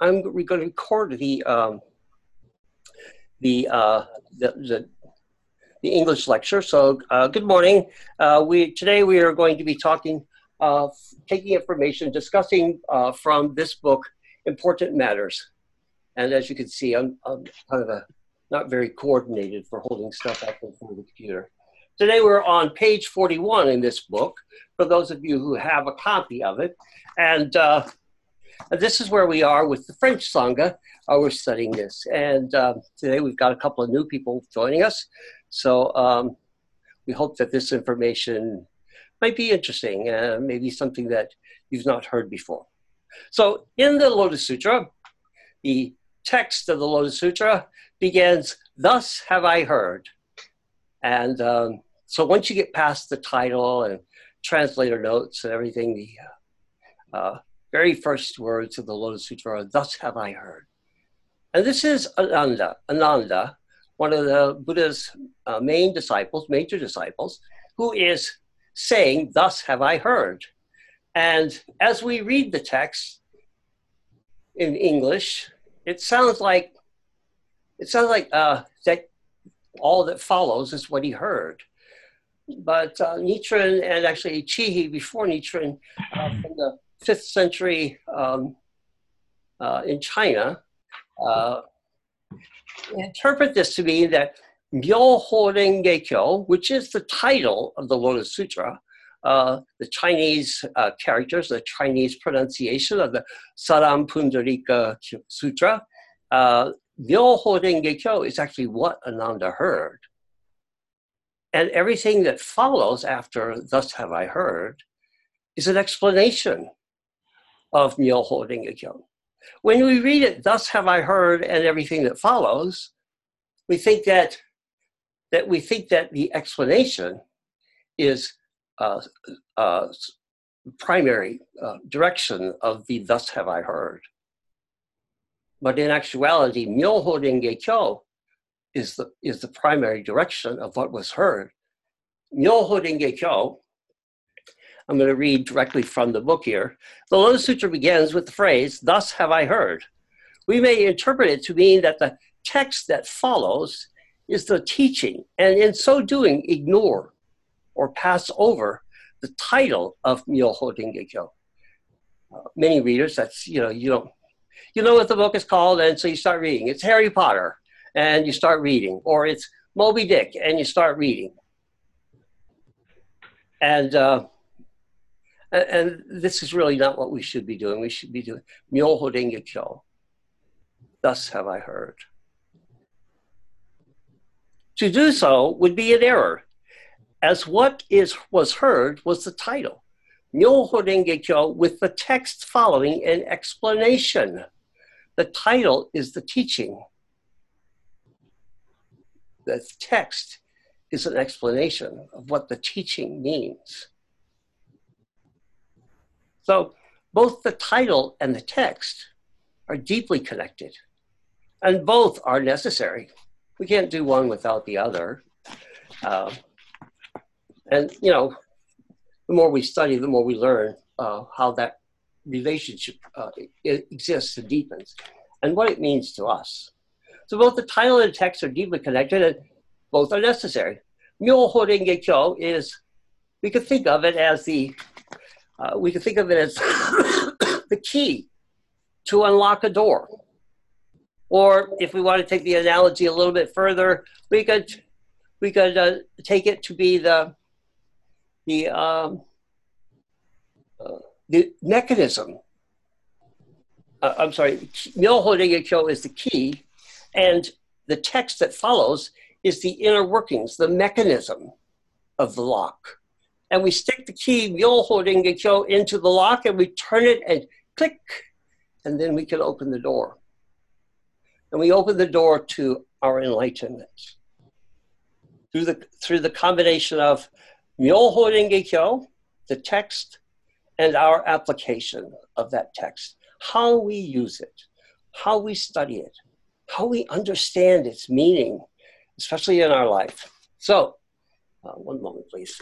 I'm going to record the um, the, uh, the, the the English lecture. So uh, good morning. Uh, we today we are going to be talking, uh, taking information, discussing uh, from this book, important matters. And as you can see, I'm, I'm kind of a not very coordinated for holding stuff up in front of the computer. Today we're on page 41 in this book, for those of you who have a copy of it. And uh, this is where we are with the French Sangha. Uh, we're studying this. And uh, today we've got a couple of new people joining us. So um, we hope that this information might be interesting, uh, maybe something that you've not heard before. So in the Lotus Sutra, the text of the Lotus Sutra begins, Thus have I heard. And um, so once you get past the title and translator notes and everything, the uh, uh, very first words of the Lotus Sutra are, Thus have I heard. And this is Ananda, Ananda, one of the Buddha's uh, main disciples, major disciples, who is saying, Thus have I heard. And as we read the text in English, it sounds like it sounds like uh, that all that follows is what he heard. But uh, Nichiren and actually Chih-i before Nichiren uh, from the fifth century um, uh, in China uh, interpret this to mean that Myoho which is the title of the Lotus Sutra, uh, the Chinese uh, characters, the Chinese pronunciation of the Saddharma Pundarika Sutra, uh, is actually what Ananda heard. And everything that follows after, Thus Have I Heard, is an explanation of Renge Kyo. When we read it, Thus Have I Heard, and everything that follows, we think that, that we think that the explanation is uh, uh, primary uh, direction of the Thus Have I Heard. But in actuality, Myoho Renge Kyo is the, is the primary direction of what was heard. Myoho Renge Kyo, I'm going to read directly from the book here. The Lotus Sutra begins with the phrase, Thus have I heard. We may interpret it to mean that the text that follows is the teaching, and in so doing, ignore or pass over the title of Myoho Renge Kyo. Uh, many readers, that's, you know, you don't you know what the book is called, and so you start reading. It's Harry Potter, and you start reading, or it's Moby Dick, and you start reading. And uh, and this is really not what we should be doing. We should be doing Myoho. Thus have I heard. To do so would be an error, as what is was heard was the title. Myoho Renge with the text following an explanation. The title is the teaching. The text is an explanation of what the teaching means. So both the title and the text are deeply connected, and both are necessary. We can't do one without the other. Uh, and, you know, the more we study, the more we learn uh, how that relationship uh, exists and deepens, and what it means to us. So both the title and the text are deeply connected, and both are necessary. Myoho Renge Kyo is, we could think of it as the, uh, we can think of it as the key to unlock a door. Or if we want to take the analogy a little bit further, we could, we could uh, take it to be the, the, um, uh, the mechanism. Uh, I'm sorry, Myoho Renge Kyo is the key, and the text that follows is the inner workings, the mechanism of the lock. And we stick the key Myoho Renge Kyo into the lock and we turn it and click, and then we can open the door. And we open the door to our enlightenment through the, through the combination of Myoho Renge Kyo, the text, and our application of that text, how we use it, how we study it, how we understand its meaning, especially in our life. So, uh, one moment, please.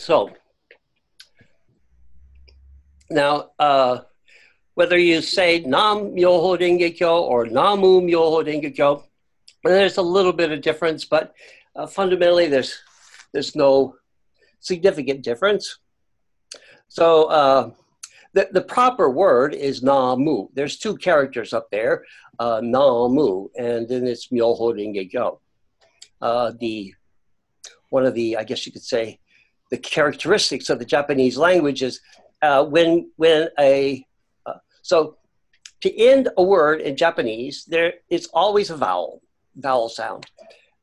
So, Now, uh, whether you say Nam Myoho Renge Kyo or Namu Myoho Renge Kyo, there's a little bit of difference, but uh, fundamentally there's there's no significant difference. So uh, the, the proper word is Namu. There's two characters up there, uh, Namu, and then it's Myoho Renge Kyo. Uh, the one of the, I guess you could say, the characteristics of the Japanese language is uh, when when a uh, so to end a word in Japanese, there is always a vowel vowel sound,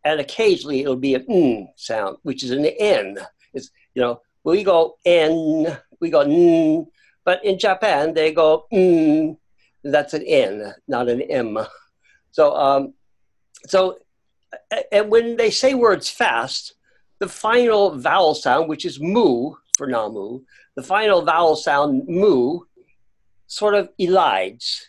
and occasionally it'll be an n sound, which is an n. It's you know we go n, we go n, but in Japan they go n. That's an n, not an m. So um, so and when they say words fast, the final vowel sound, which is mu for namu, the final vowel sound mu sort of elides.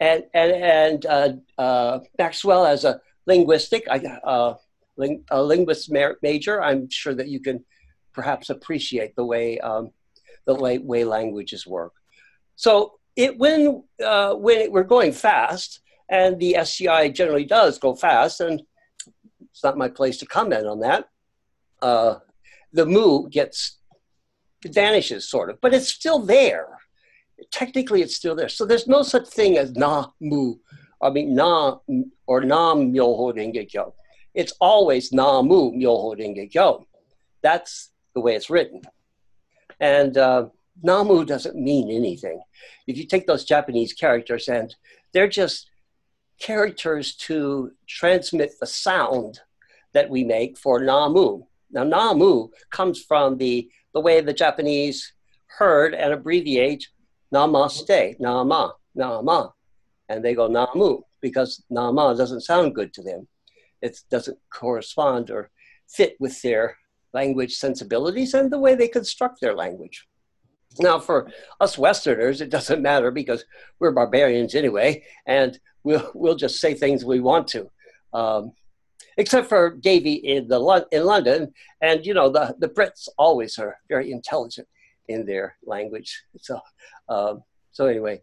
And, and, and uh, uh, Maxwell, as a linguistic, uh, ling, a linguist major, I'm sure that you can perhaps appreciate the way, um, the way, languages work. So it, when, uh, when we're going fast, and the SCI generally does go fast, and it's not my place to comment on that, uh, the mu gets vanishes sort of, but it's still there. Technically, it's still there. So there's no such thing as na mu. I mean na or nam myoho renge kyo. It's always na mu myoho renge kyo. That's the way it's written. And uh, namu doesn't mean anything. If you take those Japanese characters and they're just characters to transmit the sound that we make for na namu. Now, namu comes from the, the way the Japanese heard and abbreviate namaste, nama, nama. And they go namu because nama doesn't sound good to them. It doesn't correspond or fit with their language sensibilities and the way they construct their language. Now, for us Westerners, it doesn't matter because we're barbarians anyway, and we'll, we'll just say things we want to. Um, except for Davy in the in London, and you know the the Brits always are very intelligent in their language. So, um, so anyway,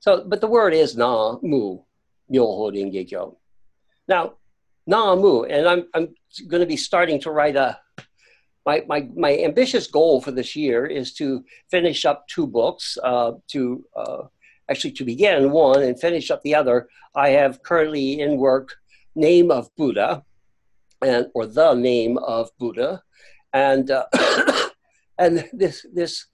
so but the word is na mu myoho Now, na mu, and I'm I'm going to be starting to write a. My, my, my ambitious goal for this year is to finish up two books, uh, to uh, actually to begin one and finish up the other. I have currently in work Name of Buddha, and or the name of Buddha, and uh, and this this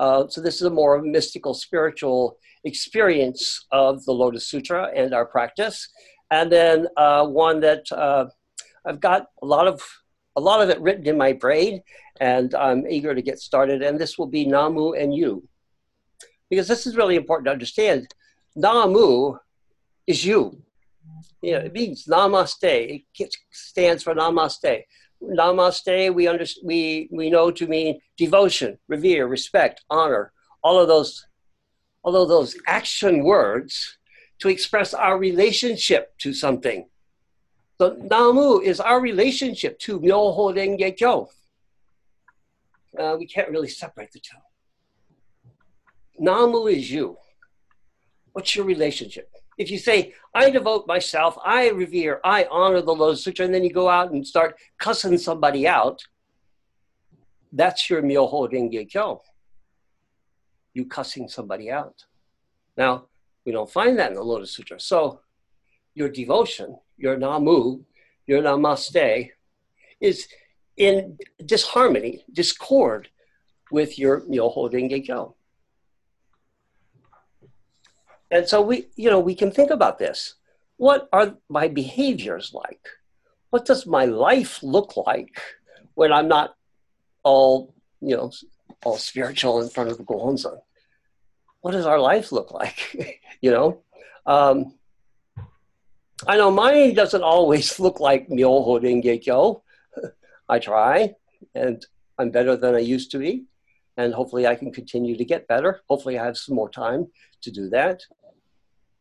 uh, so this is a more mystical spiritual experience of the Lotus Sutra and our practice, and then uh, one that uh, I've got a lot of a lot of it written in my brain, and I'm eager to get started. And this will be Namu and you, because this is really important to understand. Namu is you you know, it means namaste. It stands for namaste. Namaste, we, under, we, we know to mean devotion, revere, respect, honor, all of those, all of those action words to express our relationship to something. So Namu is our relationship to Myoho Renge Kyo. Uh, we can't really separate the two. Namu is you. What's your relationship? If you say, I devote myself, I revere, I honor the Lotus Sutra, and then you go out and start cussing somebody out, that's your Myoho Renge Kyo. You cussing somebody out. Now, we don't find that in the Lotus Sutra. So, your devotion, your Namu, your Namaste, is in disharmony, discord with your Myoho Renge Kyo. And so we, you know, we can think about this. What are my behaviors like? What does my life look like when I'm not all, you know, all spiritual in front of the Gohonzon? What does our life look like? you know? Um, I know mine doesn't always look like Myoho Renge. I try, and I'm better than I used to be, and hopefully I can continue to get better. Hopefully I have some more time to do that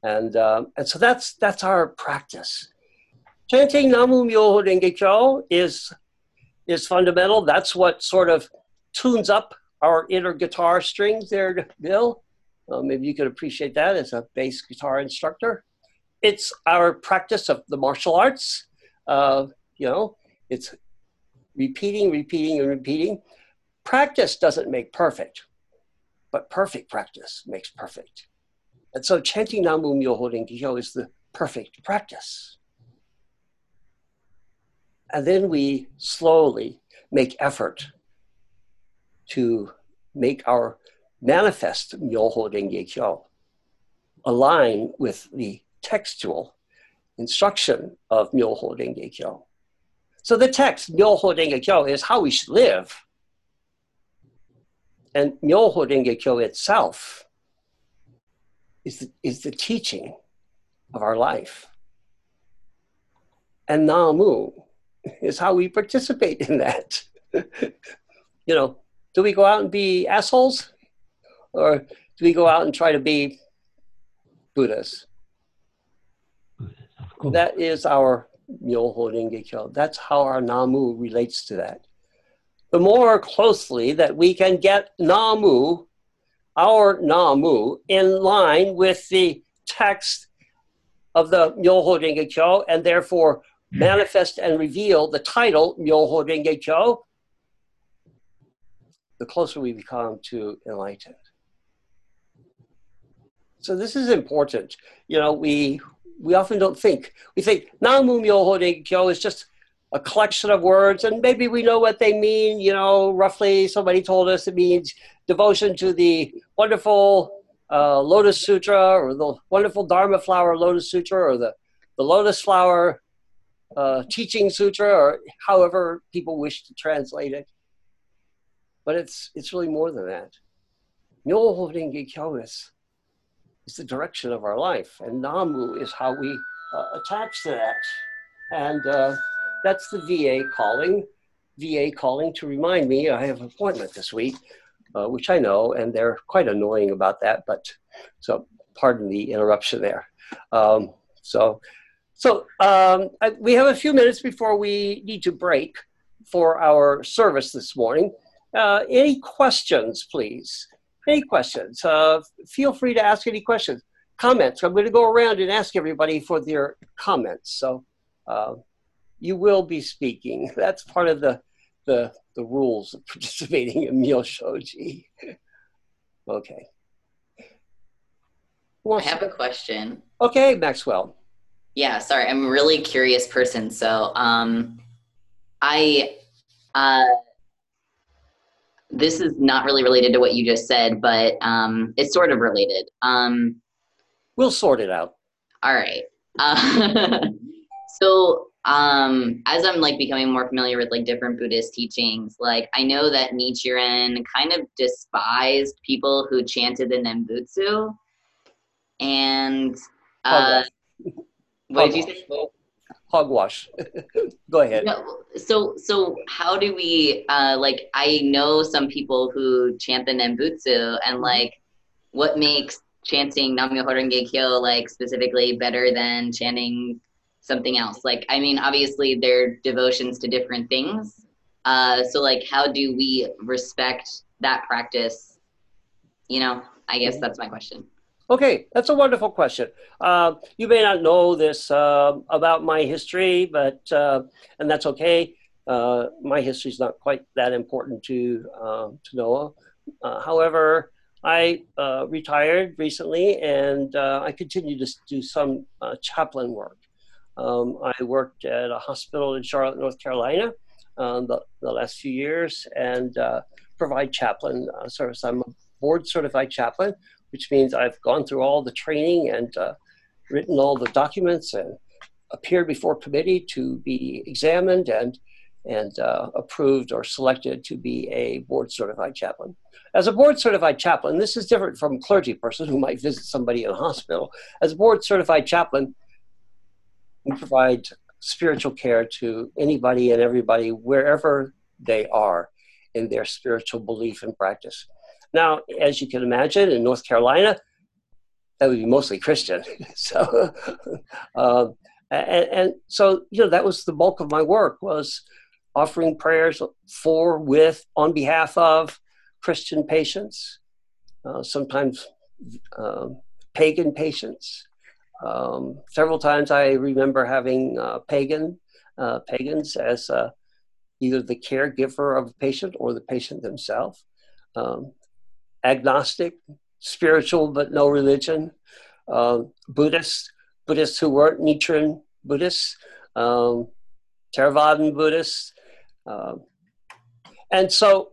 and um, and so that's that's our practice. Chanting Namu Myoho Renge Kyo is is fundamental. That's what sort of tunes up our inner guitar strings there, Bill. Maybe you could appreciate that as a bass guitar instructor. It's our practice of the martial arts. Uh, you know, it's repeating, repeating, and repeating. Practice doesn't make perfect, but perfect practice makes perfect. And so chanting Namu Myoho Renge is the perfect practice. And then we slowly make effort to make our manifest Myoho Renge Kyo align with the textual instruction of Myoho Renge Kyo. So the text Myoho Renge Kyo is how we should live. And Myoho Renge Kyo itself is the, is the teaching of our life. And Namu is how we participate in that. you know, do we go out and be assholes? Or do we go out and try to be Buddhas? That is our Myoho Renge Kyo. That's how our Namu relates to that. The more closely that we can get Namu, our Namu, in line with the text of the Myoho Renge Kyo, and therefore hmm. manifest and reveal the title Myoho Renge Kyo, the closer we become to enlightened. So this is important. You know, we we often don't think. We think Namu Myoho Renge Kyo is just a collection of words, and maybe we know what they mean. You know, roughly somebody told us it means devotion to the wonderful uh, Lotus Sutra, or the wonderful Dharma flower Lotus Sutra, or the, the Lotus flower uh, teaching sutra, or however people wish to translate it. But it's it's really more than that. Myoho is the direction of our life, and Namu is how we uh, attach to that. And uh, that's the VA calling. VA calling to remind me I have an appointment this week, uh, which I know, and they're quite annoying about that. But so, pardon the interruption there. Um, so, so um, I, we have a few minutes before we need to break for our service this morning. Uh, any questions, please? Any questions? Uh, feel free to ask any questions. Comments. I'm going to go around and ask everybody for their comments. So uh, you will be speaking. That's part of the the, the rules of participating in Meal Shoji. okay. I have a question. Okay, Maxwell. Yeah, sorry, I'm a really curious person. So, um, I, uh, this is not really related to what you just said, but um, it's sort of related. Um, we'll sort it out. All right. Uh, so, um, as I'm like becoming more familiar with like different Buddhist teachings, like I know that Nichiren kind of despised people who chanted the Nembutsu, and uh, what did you say? Hogwash. Go ahead. No, so, so how do we uh, like? I know some people who chant the Nembutsu, and mm-hmm. like, what makes chanting Nam-myoho Renge Kyo like specifically better than chanting something else. Like, I mean, obviously they're devotions to different things. Uh, so like, how do we respect that practice? You know, I guess that's my question. Okay, that's a wonderful question. Uh, you may not know this uh, about my history, but uh, and that's okay. Uh, my history is not quite that important to uh, to know. Uh, however, I retired recently, and I continue to do some chaplain work. Um, I worked at a hospital in Charlotte, North Carolina, um, the, the, last few years, and uh, provide chaplain uh, service. I'm a board certified chaplain, which means I've gone through all the training and uh, written all the documents and appeared before committee to be examined and and uh, approved or selected to be a board certified chaplain. As a board certified chaplain, this is different from clergy person who might visit somebody in a hospital. As a board certified chaplain, we provide spiritual care to anybody and everybody wherever they are in their spiritual belief and practice. Now, as you can imagine, in North Carolina, that would be mostly Christian. so, uh, and, and, so you know that was the bulk of my work was offering prayers for, with, on behalf of Christian patients, uh, sometimes um, pagan patients. Um, several times I remember having uh, pagan uh, pagans as uh, either the caregiver of a patient or the patient themselves. Um, agnostic, spiritual but no religion. Um, Buddhists, Buddhists who weren't Nichiren Buddhists, um, Theravadan Buddhists. Um, and so,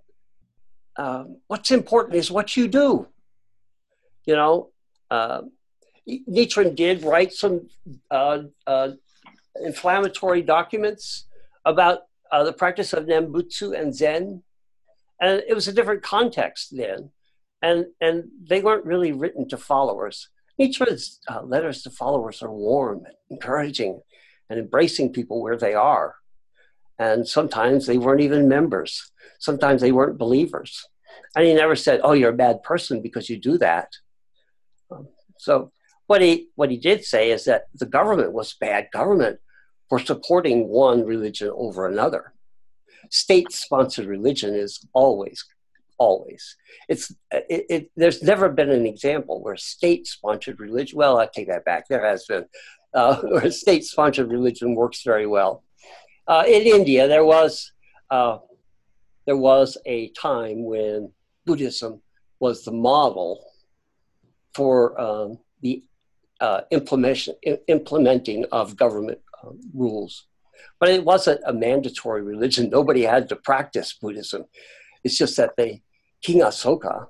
um, what's important is what you do. You know, Nichiren did write some uh, uh, inflammatory documents about uh, the practice of Nembutsu and Zen, and it was a different context then, and and they weren't really written to followers. Nichiren's uh, letters to followers are warm, encouraging, and embracing people where they are. And sometimes they weren't even members. Sometimes they weren't believers. And he never said, "Oh, you're a bad person because you do that." Um, so what he what he did say is that the government was bad government for supporting one religion over another. State-sponsored religion is always, always. It's it, it, there's never been an example where state-sponsored religion. Well, I take that back. There has been uh, where state-sponsored religion works very well. Uh, in India, there was uh, there was a time when Buddhism was the model for um, the uh, implementation, implementing of government uh, rules. But it wasn't a mandatory religion. Nobody had to practice Buddhism. It's just that they, King Asoka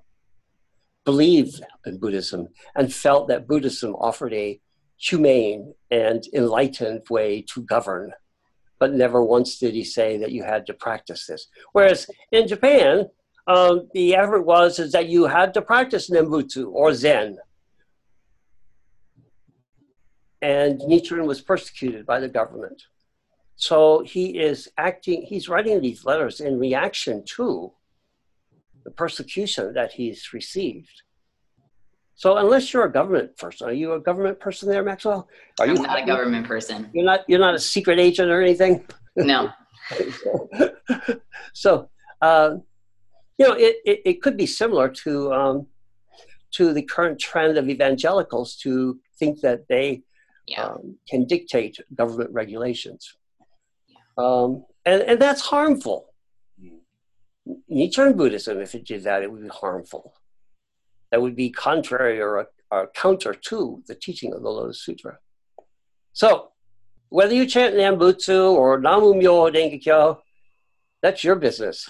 believed in Buddhism and felt that Buddhism offered a humane and enlightened way to govern. But never once did he say that you had to practice this. Whereas in Japan, um, the effort was is that you had to practice Nembutsu or Zen and Nichiren was persecuted by the government. So he is acting, he's writing these letters in reaction to the persecution that he's received. So unless you're a government person, are you a government person there, Maxwell? Are I'm you not a government person. You're not you're not a secret agent or anything? No. so uh, you know, it, it, it, could be similar to um, to the current trend of evangelicals to think that they yeah. um, can dictate government regulations. Um, and, and that's harmful. Nichiren Buddhism, if it did that, it would be harmful. That would be contrary or, or counter to the teaching of the Lotus Sutra. So, whether you chant Nambutsu or Namu Myoho Renge Kyo, that's your business.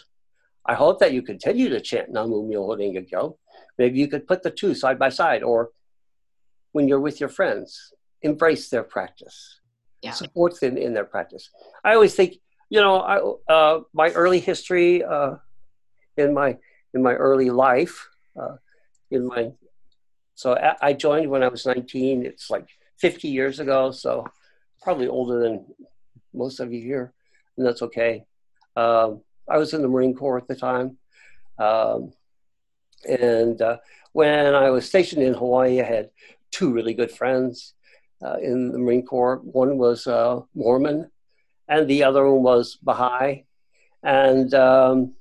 I hope that you continue to chant Namu Myoho Renge Kyo. Maybe you could put the two side by side, or when you're with your friends, embrace their practice, yeah. support them in their practice. I always think, you know, I, uh, my early history uh, in my in my early life, uh, in my so I joined when I was 19. It's like 50 years ago, so probably older than most of you here, and that's okay. Um, I was in the Marine Corps at the time, um, and uh, when I was stationed in Hawaii, I had two really good friends uh, in the Marine Corps. One was uh, Mormon, and the other one was Baha'i. And um,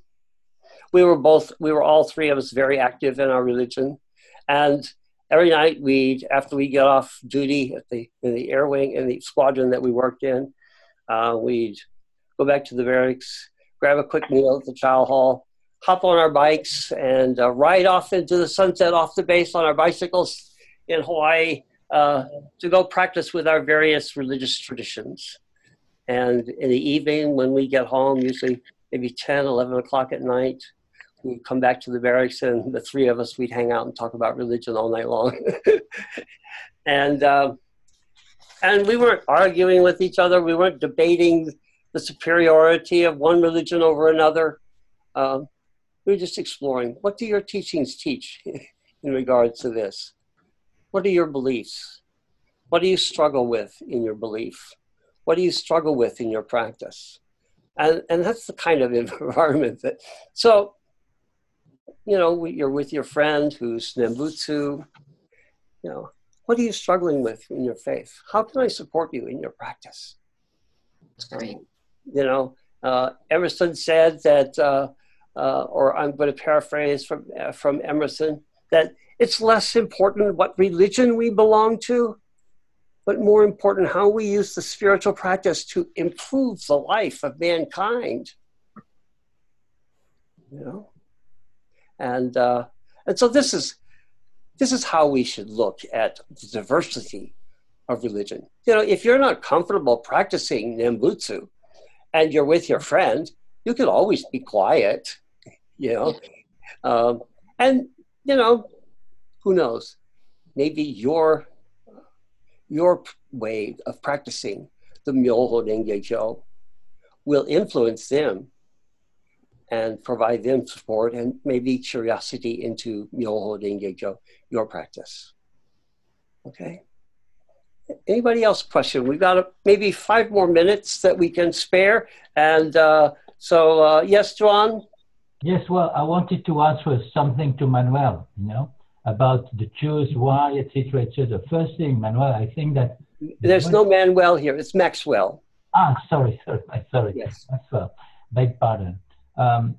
we were both, we were all three of us very active in our religion. And every night we, after we get off duty at the in the air wing in the squadron that we worked in, uh, we'd go back to the barracks, grab a quick meal at the chow hall, hop on our bikes, and uh, ride off into the sunset off the base on our bicycles in Hawaii uh, to go practice with our various religious traditions. And in the evening, when we get home, usually maybe 10, 11 o'clock at night, we'd come back to the barracks and the three of us, we'd hang out and talk about religion all night long. and, uh, and we weren't arguing with each other. We weren't debating the superiority of one religion over another. Um, we were just exploring what do your teachings teach in regards to this? What are your beliefs? What do you struggle with in your belief? What do you struggle with in your practice? And, and that's the kind of environment that, so, you know, you're with your friend who's Nembutsu, you know, what are you struggling with in your faith? How can I support you in your practice? That's great. You know, uh, Emerson said that uh, uh, or I'm going to paraphrase from, uh, from Emerson, that it's less important what religion we belong to, but more important how we use the spiritual practice to improve the life of mankind. You know, and uh, and so this is this is how we should look at the diversity of religion. You know, if you're not comfortable practicing Nembutsu, and you're with your friend, you can always be quiet. You know, um, and you know, who knows? Maybe your your way of practicing the Myoho Renge will influence them and provide them support and maybe curiosity into Myoho Renge your practice. Okay. Anybody else question? We've got a, maybe five more minutes that we can spare. And uh, so, uh, yes, John? Yes, well, I wanted to answer something to Manuel, you know about the Jews, why, etc., etc. First thing, Manuel, I think that there's no Manuel here. It's Maxwell. Ah, sorry, sorry, sorry. Yes. Maxwell. Beg pardon. Um,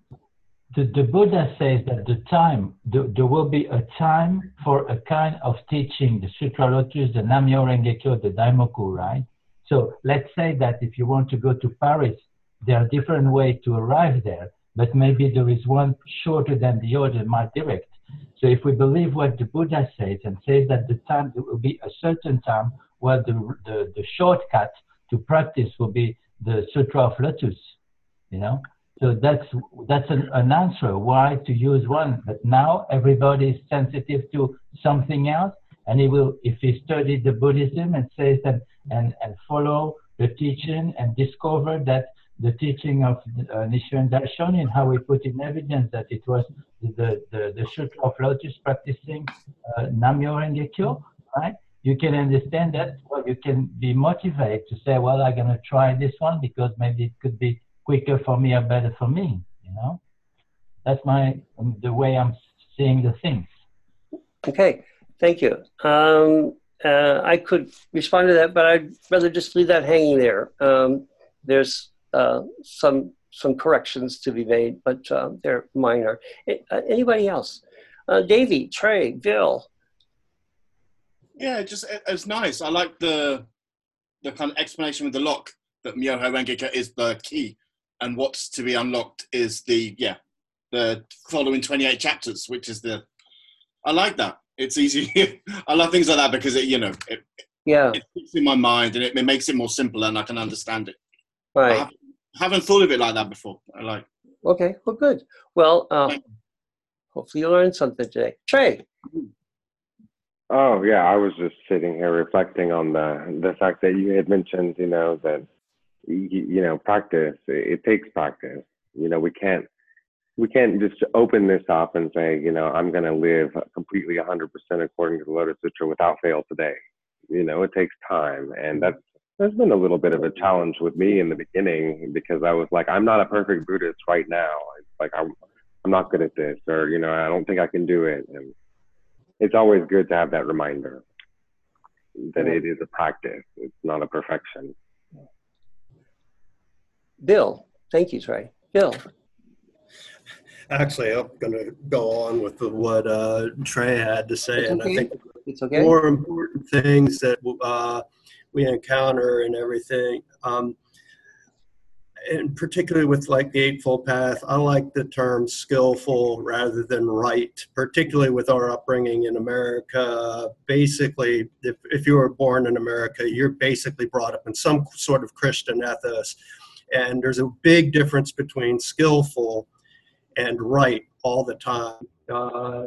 the, the Buddha says that the time the, there will be a time for a kind of teaching, the Sutra Lotus, the Namyo Rengekyo, the Daimoku, right? So let's say that if you want to go to Paris, there are different ways to arrive there, but maybe there is one shorter than the other, more direct. So if we believe what the Buddha says and says that the time it will be a certain time where the, the, the shortcut to practice will be the Sutra of Lotus, you know? So that's that's an, an answer why to use one. But now everybody is sensitive to something else, and he will if he studies the Buddhism and says that and and follow the teaching and discover that the teaching of uh, Nichiren Daishonin, how we put in evidence that it was the, the, the Sutra of Lotus practicing uh, Namyo Renge right? You can understand that, well, you can be motivated to say, well, I'm going to try this one because maybe it could be quicker for me or better for me, you know? That's my, um, the way I'm seeing the things. Okay, thank you. Um, uh, I could respond to that, but I'd rather just leave that hanging there. Um, there's uh, some some corrections to be made, but uh, they're minor. Uh, anybody else? Uh, Davey, Trey, Bill. Yeah, just it, it's nice. I like the the kind of explanation with the lock that Myoho Rengekyo is the key, and what's to be unlocked is the yeah the following 28 chapters, which is the I like that. It's easy. I love things like that because it you know it, yeah it sticks in my mind and it, it makes it more simple and I can understand it. Right haven't thought of it like that before. I like. Okay, well, good. Well, uh, hopefully you learned something today. Trey. Oh yeah, I was just sitting here reflecting on the the fact that you had mentioned, you know, that you, you know, practice. It, it takes practice. You know, we can't we can't just open this up and say, you know, I'm going to live completely 100% according to the Lotus Sutra without fail today. You know, it takes time, and that's there's been a little bit of a challenge with me in the beginning because I was like, I'm not a perfect Buddhist right now. It's like I'm I'm not good at this, or you know, I don't think I can do it. And it's always good to have that reminder that it is a practice. It's not a perfection. Bill, thank you, Trey. Bill. Actually, I'm going to go on with what uh, Trey had to say, okay. and I think it's okay. more important things that uh, we encounter and everything. Um, and particularly with like the Eightfold Path, I like the term skillful rather than right, particularly with our upbringing in America. Basically, if, if you were born in America, you're basically brought up in some sort of Christian ethos. And there's a big difference between skillful and right all the time. Uh,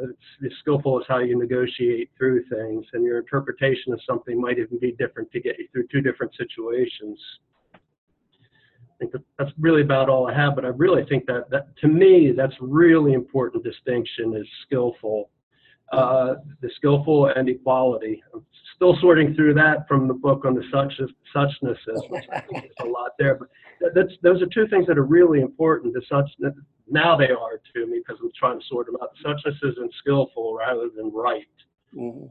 skillful is how you negotiate through things, and your interpretation of something might even be different to get you through two different situations. I think that that's really about all I have, but I really think that, that to me, that's really important distinction is skillful. Uh, the skillful and equality. I'm still sorting through that from the book on the such suchnesses, which I think is a lot there. But that's those are two things that are really important. The such now they are to me because I'm trying to sort them out. Suchness isn't skillful rather than right. Mm-hmm.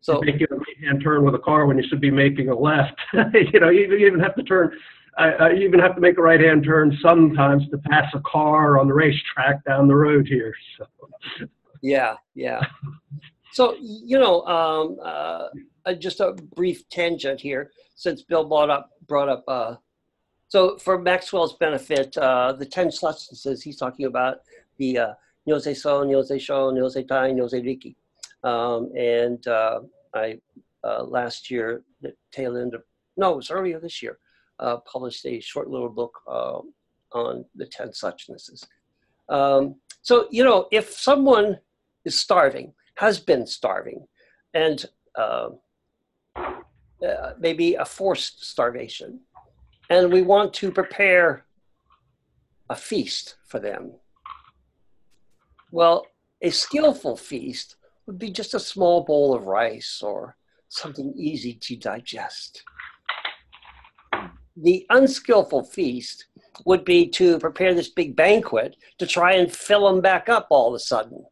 So making a right hand turn with a car when you should be making a left. you know, you even have to turn I, I even have to make a right hand turn sometimes to pass a car on the racetrack down the road here. So. Yeah, yeah. So you know, um, uh, uh, just a brief tangent here, since Bill brought up brought up. Uh, so for Maxwell's benefit, uh, the ten suchnesses he's talking about the uh, Nyoze So, Nyoze Sho, Nyoze Tai, Nyoze Riki, um, and uh, I uh, last year, the tail end of no, it was earlier this year, uh, published a short little book uh, on the ten suchnesses. Um, so you know, if someone is starving, has been starving, and maybe a forced starvation, and we want to prepare a feast for them. Well, a skillful feast would be just a small bowl of rice or something easy to digest. The unskillful feast would be to prepare this big banquet to try and fill them back up all of a sudden.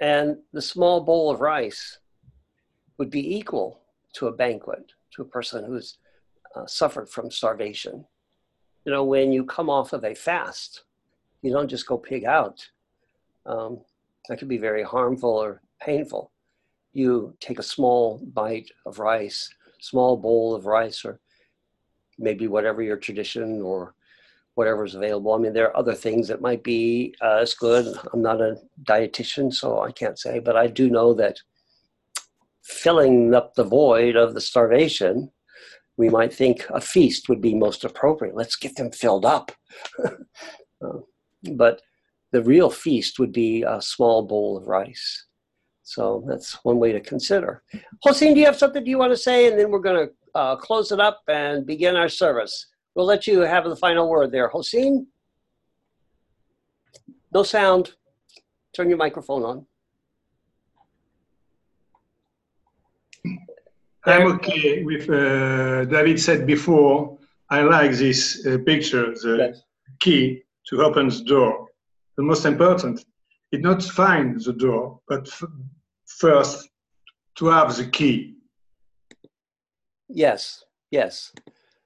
And the small bowl of rice would be equal to a banquet to a person who's uh, suffered from starvation. You know, when you come off of a fast, you don't just go pig out. Um, that could be very harmful or painful. You take a small bite of rice, small bowl of rice, or maybe whatever your tradition or whatever is available. I mean, there are other things that might be uh, as good. I'm not a dietitian, so I can't say, but I do know that filling up the void of the starvation, we might think a feast would be most appropriate. Let's get them filled up. uh, but the real feast would be a small bowl of rice. So that's one way to consider. Hossein, do you have something you want to say? And then we're going to uh, close it up and begin our service. We'll let you have the final word there. Hossein? No sound. Turn your microphone on. I'm okay with uh, David said before. I like this uh, picture, the Yes. key to open the door. The most important is not find the door, but f- first to have the key. Yes, yes.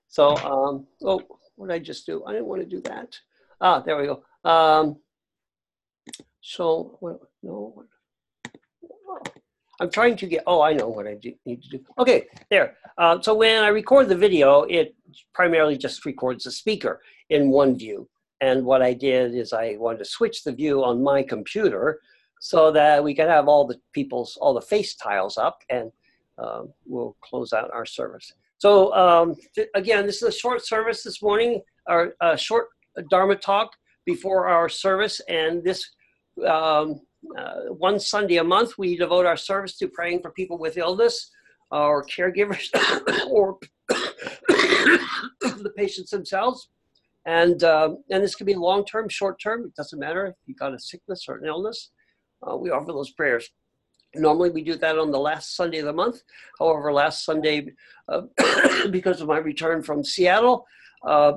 So, um, oh, what did I just do? I didn't want to do that. Ah, there we go. Um, so, what, no, I'm trying to get, oh, I know what I do, need to do. Okay, there. Uh, so when I record the video, it primarily just records the speaker in one view. And what I did is I wanted to switch the view on my computer so that we could have all the people's, all the face tiles up and um, we'll close out our service. So um, th- again, this is a short service this morning, our uh, short Dharma talk before our service, and this um, uh, one Sunday a month we devote our service to praying for people with illness or caregivers or the patients themselves. And um, and this can be long term, short term. It doesn't matter if you got a sickness or an illness. Uh, we offer those prayers. Normally, we do that on the last Sunday of the month. However, last Sunday, uh, because of my return from Seattle, uh,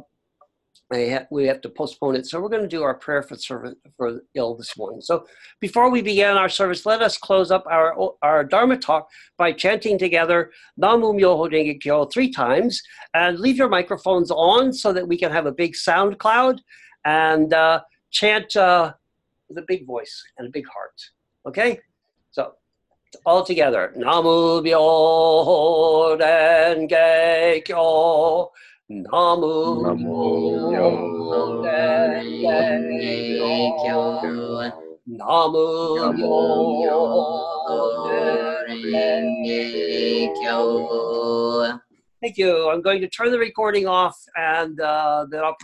ha- we have to postpone it. So we're going to do our prayer for service for ill this morning. So before we begin our service, let us close up our our Dharma talk by chanting together Namu Myoho Renge Kyo three times, and leave your microphones on so that we can have a big sound cloud, and uh, chant uh, with a big voice and a big heart. Okay, so all together. Namu Myoho Renge Kyo. Namu Namu Myoho Renge Kyo. Namu Myoho Renge Kyo. Thank you. I'm going to turn the recording off and uh, then I'll